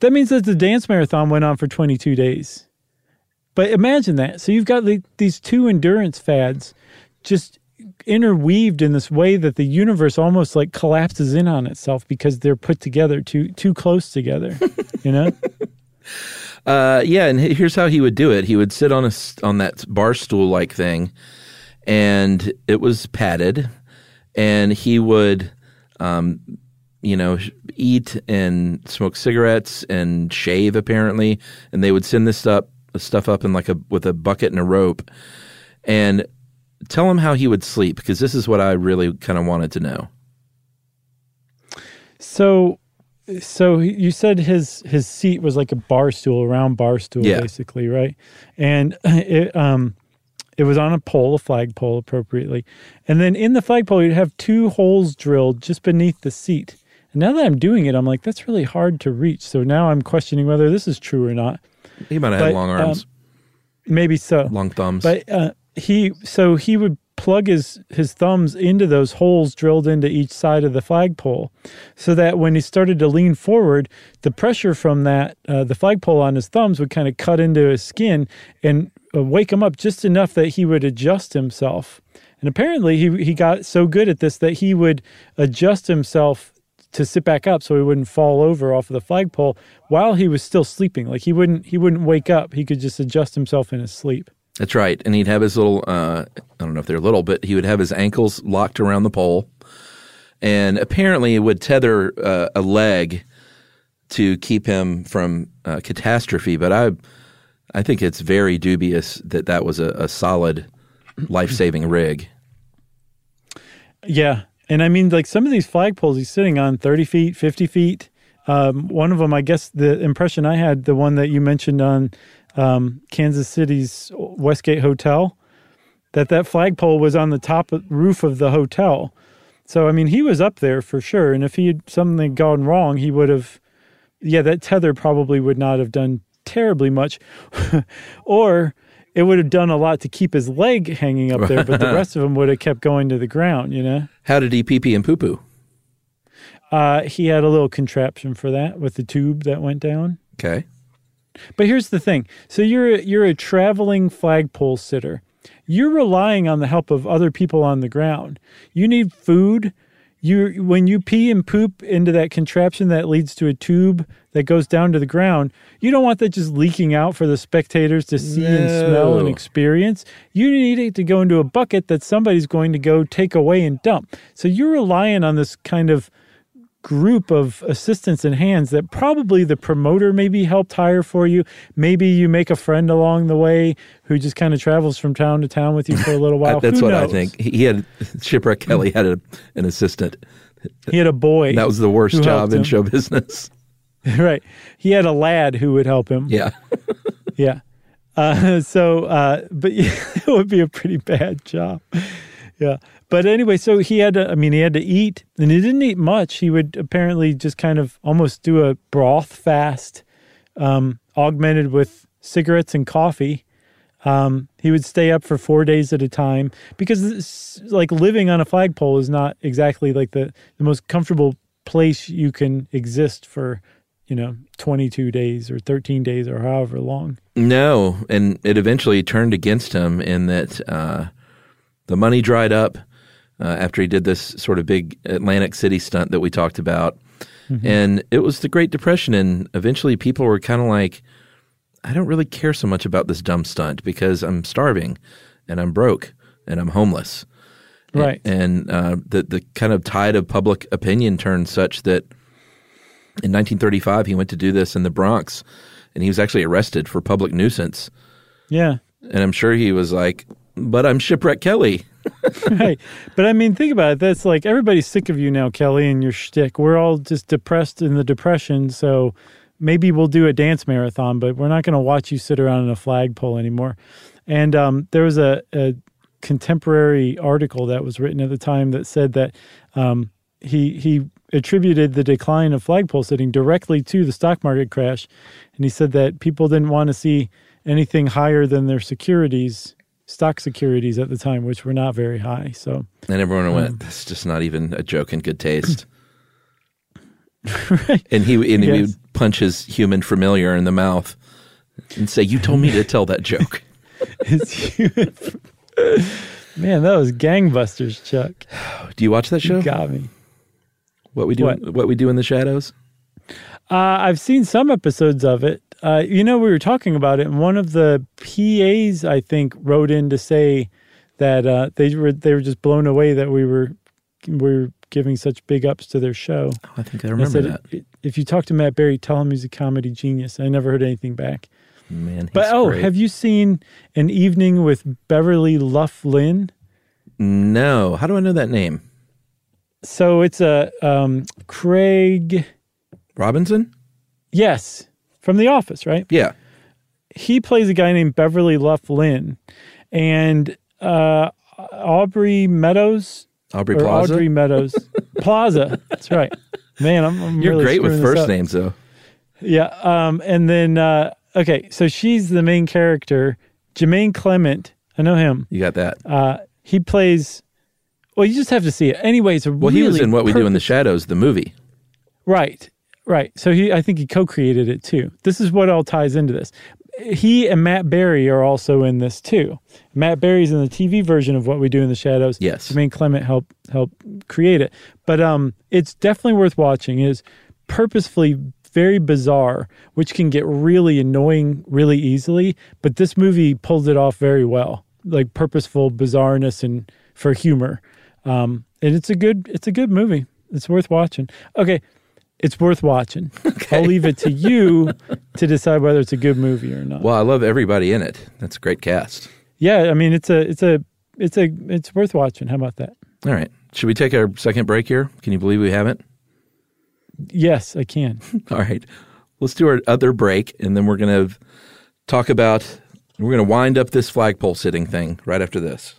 That means that the dance marathon went on for 22 days. But imagine that. So you've got the, these two endurance fads just interweaved in this way that the universe almost like collapses in on itself because they're put together too too close together, [LAUGHS] you know? Uh, yeah, and here's how he would do it. He would sit on a s- on that bar stool like thing, and it was padded, and he would, um, you know, eat and smoke cigarettes and shave apparently, and they would send this stuff stuff up in like a with a bucket and a rope, and tell him how he would sleep because this is what I really kind of wanted to know. So so you said his his seat was like a bar stool, a round bar stool Yeah. basically, right? And [LAUGHS] it um it was on a pole, a flagpole appropriately. And then in the flagpole you'd have two holes drilled just beneath the seat. And now that I'm doing it, I'm like, that's really hard to reach. So now I'm questioning whether this is true or not. He might have But, had long arms, Maybe so. long thumbs. But uh, he so he would plug his his thumbs into those holes drilled into each side of the flagpole, so that when he started to lean forward, the pressure from that uh, the flagpole on his thumbs would kind of cut into his skin and uh, wake him up just enough that he would adjust himself. And apparently, he he got so good at this that he would adjust himself to sit back up so he wouldn't fall over off of the flagpole while he was still sleeping. Like he wouldn't he wouldn't wake up. He could just adjust himself in his sleep. That's right. And he'd have his little, uh, I don't know if they're little, but he would have his ankles locked around the pole. And apparently it would tether uh, a leg to keep him from uh, catastrophe. But I, I think it's very dubious that that was a, a solid life saving rig. Yeah. And I mean, like some of these flagpoles he's sitting on 30 feet, 50 feet. Um, one of them, I guess the impression I had, the one that you mentioned on um, Kansas City's Westgate Hotel, that that flagpole was on the top of, roof of the hotel. So, I mean, he was up there for sure. And if he had something gone wrong, he would have, yeah, that tether probably would not have done terribly much. [LAUGHS] or it would have done a lot to keep his leg hanging up there, but the [LAUGHS] rest of him would have kept going to the ground, you know? How did he pee pee and poo poo? Uh, he had a little contraption for that with the tube that went down. Okay. But here's the thing: so you're you're a traveling flagpole sitter. You're relying on the help of other people on the ground. You need food. you when you pee and poop into that contraption that leads to a tube that goes down to the ground, you don't want that just leaking out for the spectators to see and smell and experience. You need it to go into a bucket that somebody's going to go take away and dump. So you're relying on this kind of group of assistants and hands that probably the promoter maybe helped hire for you. Maybe you make a friend along the way who just kind of travels from town to town with you for a little [LAUGHS] while. That's Who what I think. He had [LAUGHS] shipwreck Kelly had a, an assistant. He had a boy. That was the worst job in show business. [LAUGHS] right. He had a lad who would help him. Yeah. Yeah. Uh, so, uh, but it would be a pretty bad job. Yeah. But anyway, so he had to, I mean, he had to eat and he didn't eat much. He would apparently just kind of almost do a broth fast, um, augmented with cigarettes and coffee. Um, he would stay up for four days at a time because like living on a flagpole is not exactly like the, the most comfortable place you can exist for, you know, 22 days or 13 days or however long. No, and it eventually turned against him in that uh, the money dried up uh, after he did this sort of big Atlantic City stunt that we talked about. And it was the Great Depression, and eventually people were kind of like, I don't really care so much about this dumb stunt because I'm starving and I'm broke and I'm homeless. Right. And uh, the, the kind of tide of public opinion turned such that in 1935 he went to do this in the Bronx and he was actually arrested for public nuisance. Yeah. And I'm sure he was like, but I'm Shipwreck Kelly. [LAUGHS] right. But I mean, think about it. That's like everybody's sick of you now, Kelly, and your shtick. We're all just depressed in the depression. So maybe we'll do a dance marathon, but we're not going to watch you sit around in a flagpole anymore. And um, there was a, a contemporary article that was written at the time that said that um, he he attributed the decline of flagpole sitting directly to the stock market crash, and he said that people didn't want to see anything higher than their securities, stock securities at the time, which were not very high. So And everyone Hmm. went, that's just not even a joke in good taste. [LAUGHS] And he and he would punch his human familiar in the mouth and say, "You told me to tell that joke." [LAUGHS] human. Man, that was gangbusters, Chuck. Do you watch that show? You got me. What we do? What? What we do in the shadows? Uh, I've seen some episodes of it. Uh, you know, we were talking about it, and one of the PAs, I think, wrote in to say that uh, they were they were just blown away that we were we were giving such big ups to their show. Oh, I think I I remember said, that. If you talk to Matt Berry, tell him he's a comedy genius. I never heard anything back. Man, he's But oh, great. have you seen an evening with Beverly Luff Linn? no? How do I know that name? So it's a um, Craig. Robinson? Yes, from The Office, right? Yeah. he plays a guy named Beverly Luff Linn, and uh, Aubrey Meadows Aubrey Plaza. Audrey Meadows [LAUGHS] Plaza. That's right. Man, I'm, I'm You're really great with first up. names, though. Yeah. Um, and then uh, okay, so she's the main character. Jemaine Clement, I know him. You got that. Uh, he plays. Well, you just have to see it. Anyways, Well, he was in What We Do in the Shadows, the movie. Right, right. So he, I think he co-created it too. This is what all ties into this. He and Matt Berry are also in this too. Matt Berry's in the TV version of What We Do in the Shadows. Yes. Jemaine Clement helped help create it, but um, it's definitely worth watching. It is purposefully very bizarre, which can get really annoying really easily. But this movie pulls it off very well, like purposeful bizarreness and for humor. Um, and it's a good it's a good movie. It's worth watching. Okay, it's worth watching. [LAUGHS] I'll leave it to you to decide whether it's a good movie or not. Well, I love everybody in it. That's a great cast. yeah, I mean it's a it's a it's a it's worth watching. How about that? All right. Should we take our second break here? Can you believe we haven't? Yes, I can. [LAUGHS] All right. Let's do our other break, and then we're going to talk about, we're going to wind up this flagpole sitting thing right after this.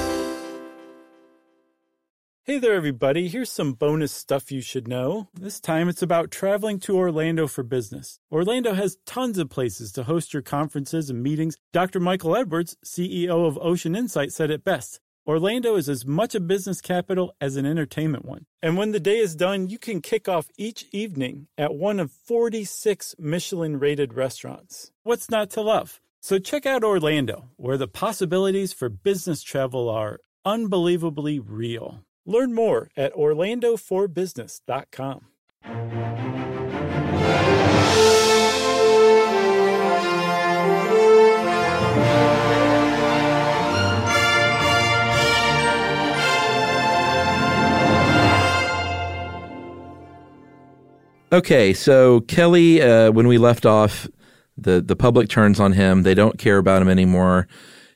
Hey there, everybody. Here's some bonus stuff you should know. This time it's about traveling to Orlando for business. Orlando has tons of places to host your conferences and meetings. Dr. Michael Edwards, CEO of Ocean Insight, said it best. Orlando is as much a business capital as an entertainment one. And when the day is done, you can kick off each evening at one of 46 Michelin rated restaurants. What's not to love? So check out Orlando, where the possibilities for business travel are unbelievably real. Learn more at orlandoforbusiness.com. Okay, so Kelly, uh, when we left off, the the public turns on him. They don't care about him anymore.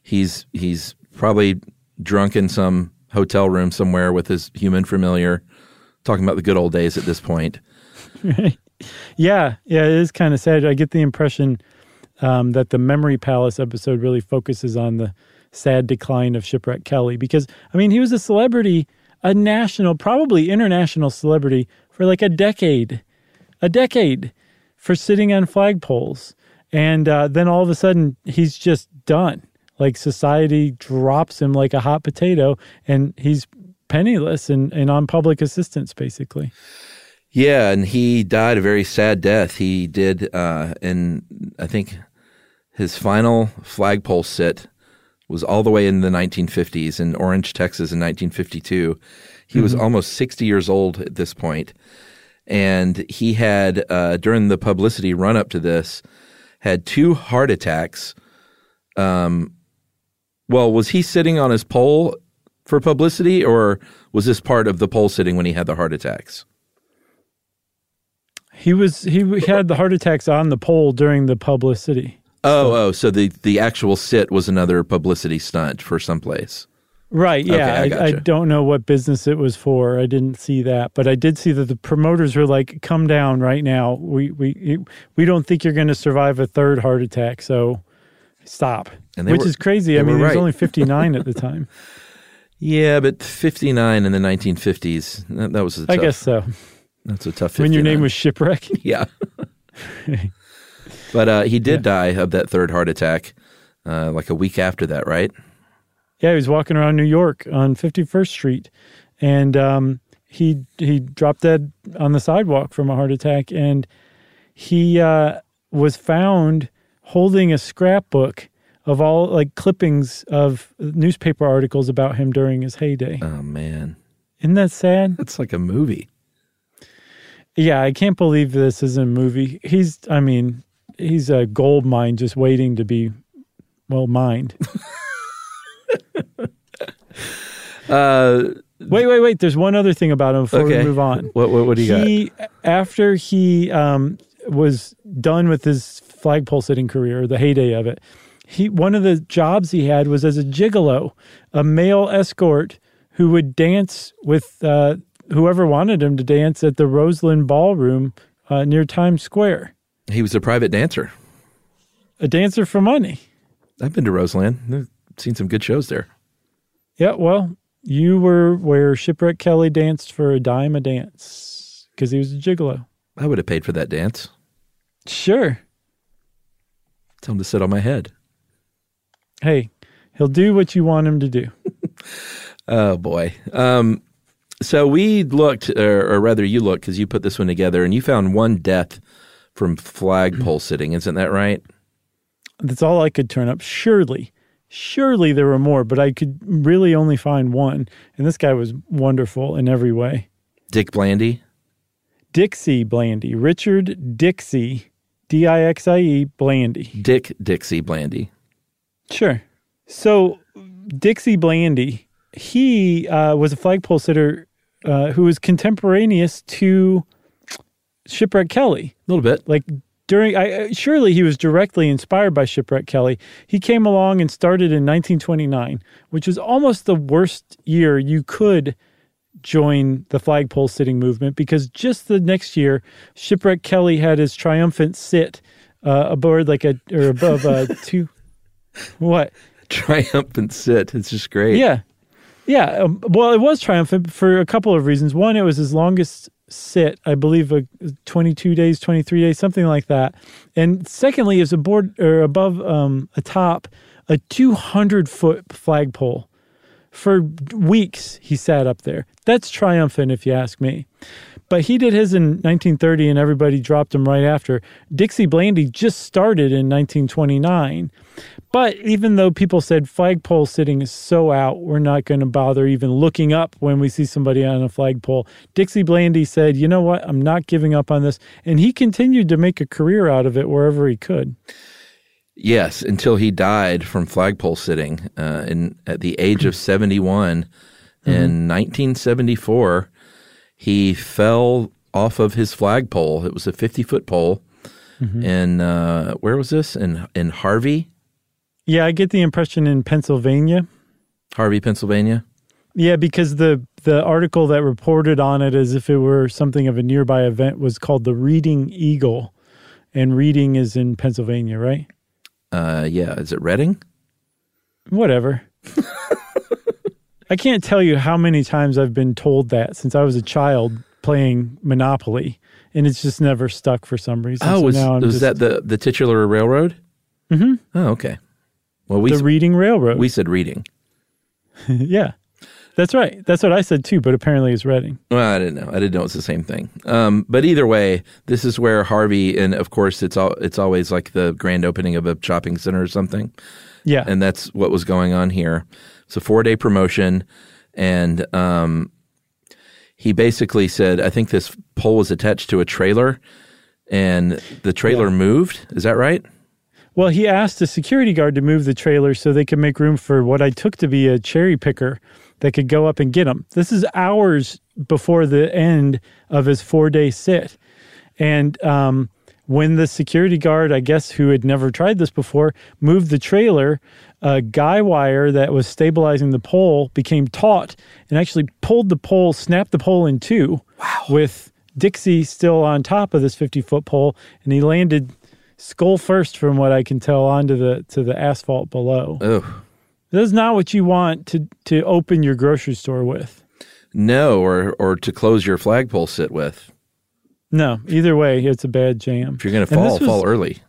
He's he's probably drunk in some hotel room somewhere with his human familiar, talking about the good old days at this point. Right. [LAUGHS] Yeah, yeah, it is kind of sad. I get the impression um, that the Memory Palace episode really focuses on the sad decline of Shipwreck Kelly because, I mean, he was a celebrity, a national, probably international celebrity for like a decade, a decade for sitting on flagpoles. And uh, then all of a sudden, he's just done. Like society drops him like a hot potato, and he's penniless and, and on public assistance, basically. Yeah, and he died a very sad death. He did, uh, and I think his final flagpole sit was all the way in the 1950s in Orange, Texas, in 1952. He mm-hmm. was almost 60 years old at this point, and he had uh, during the publicity run up to this had two heart attacks. Um, well, was he sitting on his pole for publicity, or was this part of the pole sitting when he had the heart attacks? He was he had the heart attacks on the pole during the publicity. Oh, so. oh, so the the actual sit was another publicity stunt for someplace. Right. Yeah. Okay, I, I. I, don't know what business it was for. I didn't see that, but I did see that the promoters were like, "Come down right now. We we we don't think you're going to survive a third heart attack. So stop." Which were, is crazy. I mean, he was only [LAUGHS] 59 at the time. Yeah, but 59 in the 1950s. That, that was. I guess so. That's a tough. 59. When your name was Shipwreck. [LAUGHS] yeah. [LAUGHS] but uh, he did yeah. die of that third heart attack, uh, like a week after that, right? Yeah, he was walking around New York on 51st Street, and um, he he dropped dead on the sidewalk from a heart attack, and he uh, was found holding a scrapbook of all like clippings of newspaper articles about him during his heyday. Oh man, isn't that sad? It's like a movie. Yeah, I can't believe this is a movie. He's, I mean, he's a gold mine just waiting to be, well, mined. [LAUGHS] uh, wait, wait, wait. There's one other thing about him before okay. we move on. What, what, what do you he, got? After he um, was done with his flagpole sitting career, the heyday of it, he one of the jobs he had was as a gigolo, a male escort who would dance with uh, whoever wanted him to dance at the Roseland Ballroom uh, near Times Square. He was a private dancer. A dancer for money. I've been to Roseland. I've seen some good shows there. Yeah, well, you were where Shipwreck Kelly danced for a dime a dance because he was a gigolo. I would have paid for that dance. Sure. Tell him to sit on my head. Hey, He'll do what you want him to do. [LAUGHS] Oh boy. Um, so we looked, or, or rather, you looked because you put this one together, and you found one death from flagpole [CLEARS THROAT] sitting. Isn't that right? That's all I could turn up. Surely, surely there were more, but I could really only find one. And this guy was wonderful in every way. Dick Blandy. Dixie Blandy, Richard Dixie, D I X I E Blandy. Dick Dixie Blandy. Sure. So Dixie Blandy, he uh, was a flagpole sitter uh, who was contemporaneous to Shipwreck Kelly. A little bit. Like during, I, surely he was directly inspired by Shipwreck Kelly. He came along and started in 1929, which was almost the worst year you could join the flagpole sitting movement because just the next year, Shipwreck Kelly had his triumphant sit uh, aboard like a or above a [LAUGHS] two. What? Triumphant sit. It's just great. Yeah. Yeah. Um, well, it was triumphant for a couple of reasons. One, it was his longest sit, I believe, uh, 22 days, 23 days, something like that. And secondly, is aboard or above um, atop a 200 foot flagpole. For weeks, he sat up there. That's triumphant, if you ask me. But he did his in 1930 and everybody dropped him right after. Dixie Blandy just started in 1929. But even though people said flagpole sitting is so out, we're not going to bother even looking up when we see somebody on a flagpole. Dixie Blandy said, you know what? I'm not giving up on this. And he continued to make a career out of it wherever he could. Yes, until he died from flagpole sitting uh, in, at the age of 71 in 1974 he fell off of his flagpole. It was a 50 foot pole. And uh, where was this? In, in Harvey, Yeah, I get the impression in Pennsylvania. Harvey, Pennsylvania. Yeah, because the the article that reported on it as if it were something of a nearby event was called the Reading Eagle, and Reading is in Pennsylvania, right? Uh, yeah, is it Reading? Whatever. [LAUGHS] I can't tell you how many times I've been told that since I was a child playing Monopoly, and it's just never stuck for some reason. Oh, So was, was just- that the, the titular railroad? Mm-hmm. Oh, okay. Well, we the Reading Railroad? we said reading. [LAUGHS] yeah, that's right. That's what I said too. But apparently, it's Reading. Well, I didn't know. I didn't know it's the same thing. Um, but either way, this is where Harvey, and of course, it's all it's always like the grand opening of a shopping center or something, Yeah, and that's what was going on here. It's a four day promotion, and um, he basically said, "I think this pole was attached to a trailer, and the trailer moved." Is that right? Well, he asked a security guard to move the trailer so they could make room for what I took to be a cherry picker that could go up and get him. This is hours before the end of his four day sit. And um, when the security guard, I guess who had never tried this before, moved the trailer, a guy wire that was stabilizing the pole became taut and actually pulled the pole, snapped the pole in two wow. with Dixie still on top of this 50 foot pole. And he landed skull first from what I can tell onto the to the asphalt below. Oh That's not what you want to to open your grocery store with. no, or or to close your flagpole sit with. No, either way, it's a bad jam. If you're going to fall, was- fall early.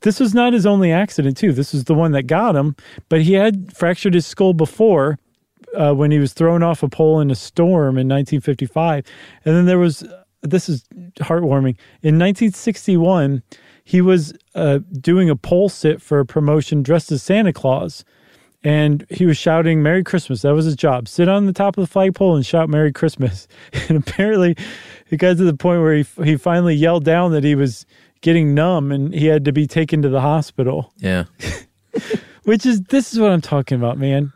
This was not his only accident, too. This was the one that got him, but he had fractured his skull before uh, when he was thrown off a pole in a storm in 1955. And then there was, this is heartwarming. In 1961, he was uh, doing a pole sit for a promotion dressed as Santa Claus. And he was shouting Merry Christmas. That was his job. Sit on the top of the flagpole and shout Merry Christmas. [LAUGHS] And apparently, it got to the point where he, he finally yelled down that he was getting numb and he had to be taken to the hospital. Yeah. [LAUGHS] Which is, this is what I'm talking about, man.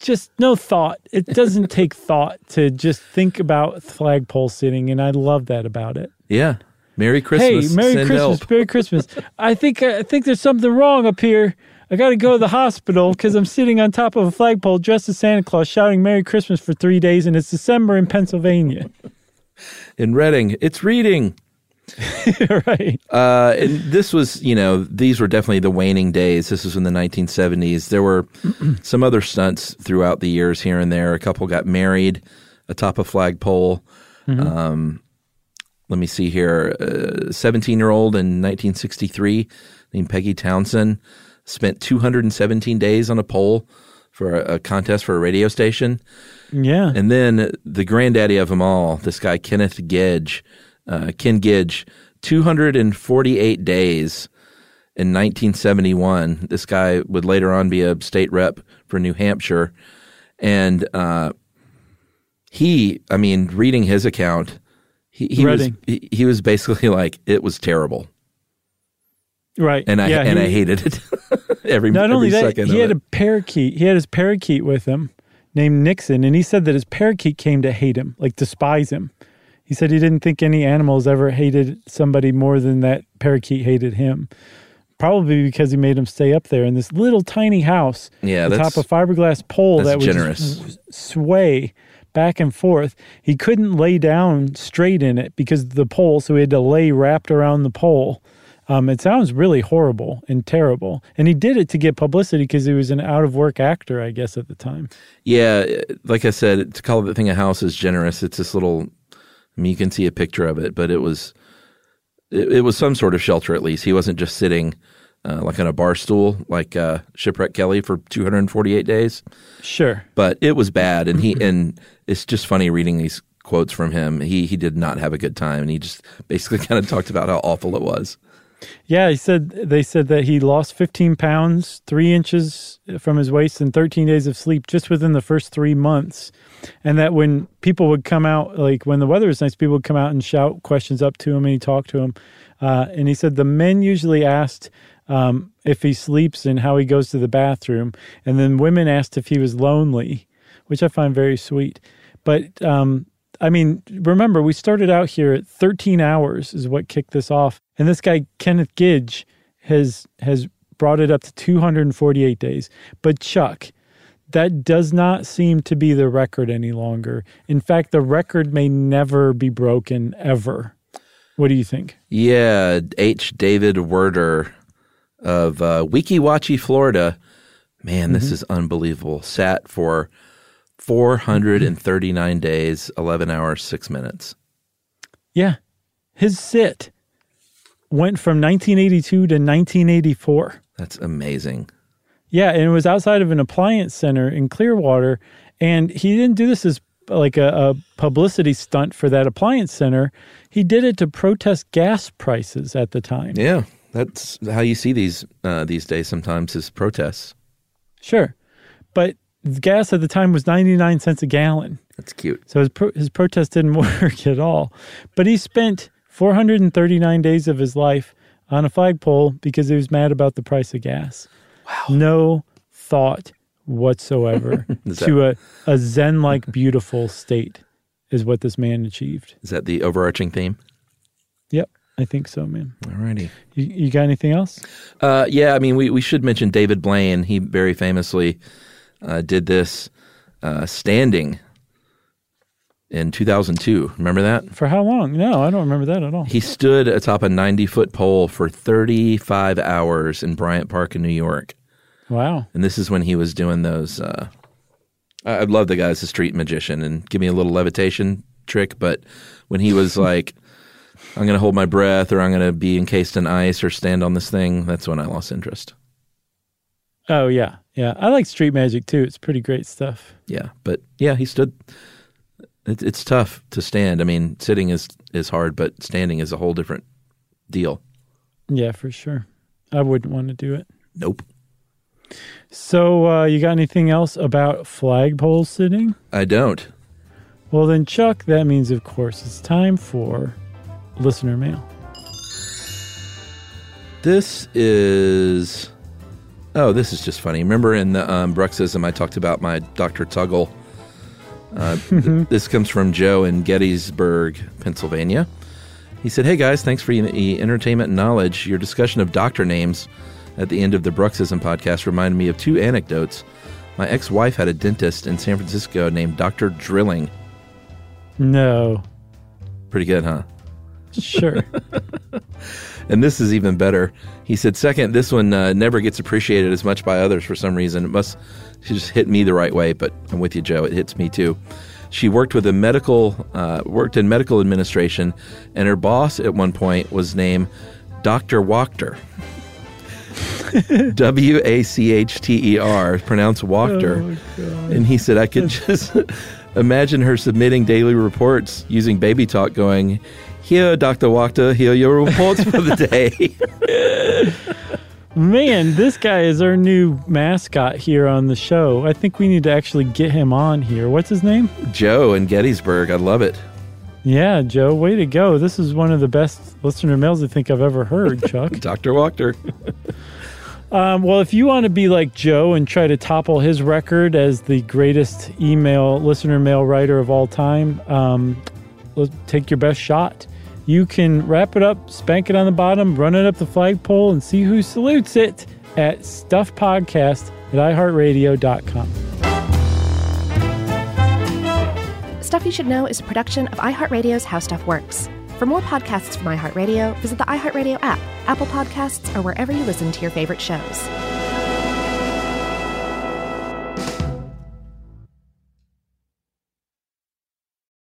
Just no thought. It doesn't [LAUGHS] take thought to just think about flagpole sitting. And I love that about it. Yeah. Merry Christmas. Hey, Merry Send Christmas, help. Merry Christmas. I think I think there's something wrong up here. I got to go to the hospital because I'm sitting on top of a flagpole dressed as Santa Claus, shouting "Merry Christmas" for three days, and it's December in Pennsylvania. [LAUGHS] In Reading, it's reading. [LAUGHS] right? Uh, and this was, you know, these were definitely the waning days. This was in the 1970s. There were [CLEARS THROAT] some other stunts throughout the years here and there. A couple got married atop a flagpole. Um, let me see here. A 17 year old in 1963 named Peggy Townsend spent 217 days on a pole for a, a contest for a radio station. Yeah. And then the granddaddy of them all, this guy Kenneth Gidge, uh, Ken Gidge, 248 days in 1971. This guy would later on be a state rep for New Hampshire, and uh, he, I mean, reading his account, he, he was he, he was basically like it was terrible, right. and I yeah, and he- I hated it [LAUGHS] [LAUGHS] every Not every only that, he had it. a parakeet. He had his parakeet with him named Nixon, and he said that his parakeet came to hate him, like despise him. He said he didn't think any animals ever hated somebody more than that parakeet hated him. Probably because he made him stay up there in this little tiny house, Yeah, that's- a fiberglass pole that would sway back and forth. He couldn't lay down straight in it because of the pole, so he had to lay wrapped around the pole. Um, it sounds really horrible and terrible. And he did it to get publicity because he was an out of work actor, I guess, at the time. Yeah, like I said, to call the thing a house is generous. It's this little. I mean, you can see a picture of it, but it was, it, it was some sort of shelter at least. He wasn't just sitting uh, like on a bar stool like uh, shipwreck Kelly for 248 days. Sure. But it was bad, and he and it's just funny reading these quotes from him. He he did not have a good time, and he just basically [LAUGHS] kind of talked about how awful it was. Yeah, he said they said that he lost 15 pounds, three inches from his waist, and 13 days of sleep just within the first three months. And that when people would come out, like when the weather was nice, people would come out and shout questions up to him, and he talked to him. Uh, and he said the men usually asked um, if he sleeps and how he goes to the bathroom, and then women asked if he was lonely, which I find very sweet. But um, I mean, remember, we started out here at 13 hours is what kicked this off. And this guy, Kenneth Gidge, has has brought it up to 248 days. But Chuck, that does not seem to be the record any longer. In fact, the record may never be broken ever. What do you think? Yeah, H. David Werder of uh, Weeki Wachee, Florida. Man, this is unbelievable. Sat for 439 days, 11 hours, 6 minutes. Yeah. His sit went from 1982 to 1984. That's amazing. Yeah, and it was outside of an appliance center in Clearwater. And he didn't do this as like a, a publicity stunt for that appliance center. He did it to protest gas prices at the time. Yeah, that's how you see these uh, these days sometimes is protests. Sure. But gas at the time was 99 cents a gallon. That's cute. So his, pro- his protest didn't [LAUGHS] work at all. But he spent 439 days of his life on a flagpole because he was mad about the price of gas. Wow. No thought whatsoever [LAUGHS] to a, a Zen like beautiful state is what this man achieved. Is that the overarching theme? Yep, I think so, man. Alrighty. You, you got anything else? Uh, yeah, I mean, we, we should mention David Blaine. He very famously uh, did this uh, standing in 2002. Remember that? For how long? No, I don't remember that at all. He stood atop a 90 foot pole for 35 hours in Bryant Park in New York. Wow. And this is when he was doing those. Uh, I I love the guy as a street magician and give me a little levitation trick. But when he was [LAUGHS] like, I'm going to hold my breath or I'm going to be encased in ice or stand on this thing, that's when I lost interest. Oh, yeah. Yeah. I like street magic too. It's pretty great stuff. Yeah. But yeah, he stood. It, it's tough to stand. I mean, sitting is, is hard, but standing is a whole different deal. Yeah, for sure. I wouldn't want to do it. Nope. So, uh, you got anything else about flagpole sitting? I don't. Well, then, Chuck, that means, of course, it's time for listener mail. This is. Oh, this is just funny. Remember in the um, bruxism, I talked about my Dr. Tuggle. Uh, th- this comes from Joe in Gettysburg, Pennsylvania. He said, Hey guys, thanks for the entertainment and knowledge. Your discussion of doctor names at the end of the Bruxism podcast reminded me of two anecdotes. My ex wife had a dentist in San Francisco named Dr. Drilling. No. Pretty good, huh? Sure. [LAUGHS] And this is even better. He said, second, this one uh, never gets appreciated as much by others for some reason. It must she just hit me the right way, but I'm with you, Joe. It hits me too. She worked with a medical, uh, worked in medical administration, and her boss at one point was named Dr. Wachter. [LAUGHS] W A C H T E R, pronounced Wachter. Oh, and he said, I could just [LAUGHS] imagine her submitting daily reports using baby talk, going, Here, Dr. Wachter, here are your reports for the day. [LAUGHS] Man, this guy is our new mascot here on the show. I think we need to actually get him on here. What's his name? Joe in Gettysburg. I love it. Yeah, Joe, way to go. This is one of the best listener mails I think I've ever heard, [LAUGHS] Chuck. Dr. Walker. Um, well, if you want to be like Joe and try to topple his record as the greatest email listener mail writer of all time, um, take your best shot. You can wrap it up, spank it on the bottom, run it up the flagpole, and see who salutes it at stuffpodcast at iheartradio.com. Stuff You Should Know is a production of iHeartRadio's How Stuff Works. For more podcasts from iHeartRadio, visit the iHeartRadio app, Apple Podcasts, or wherever you listen to your favorite shows.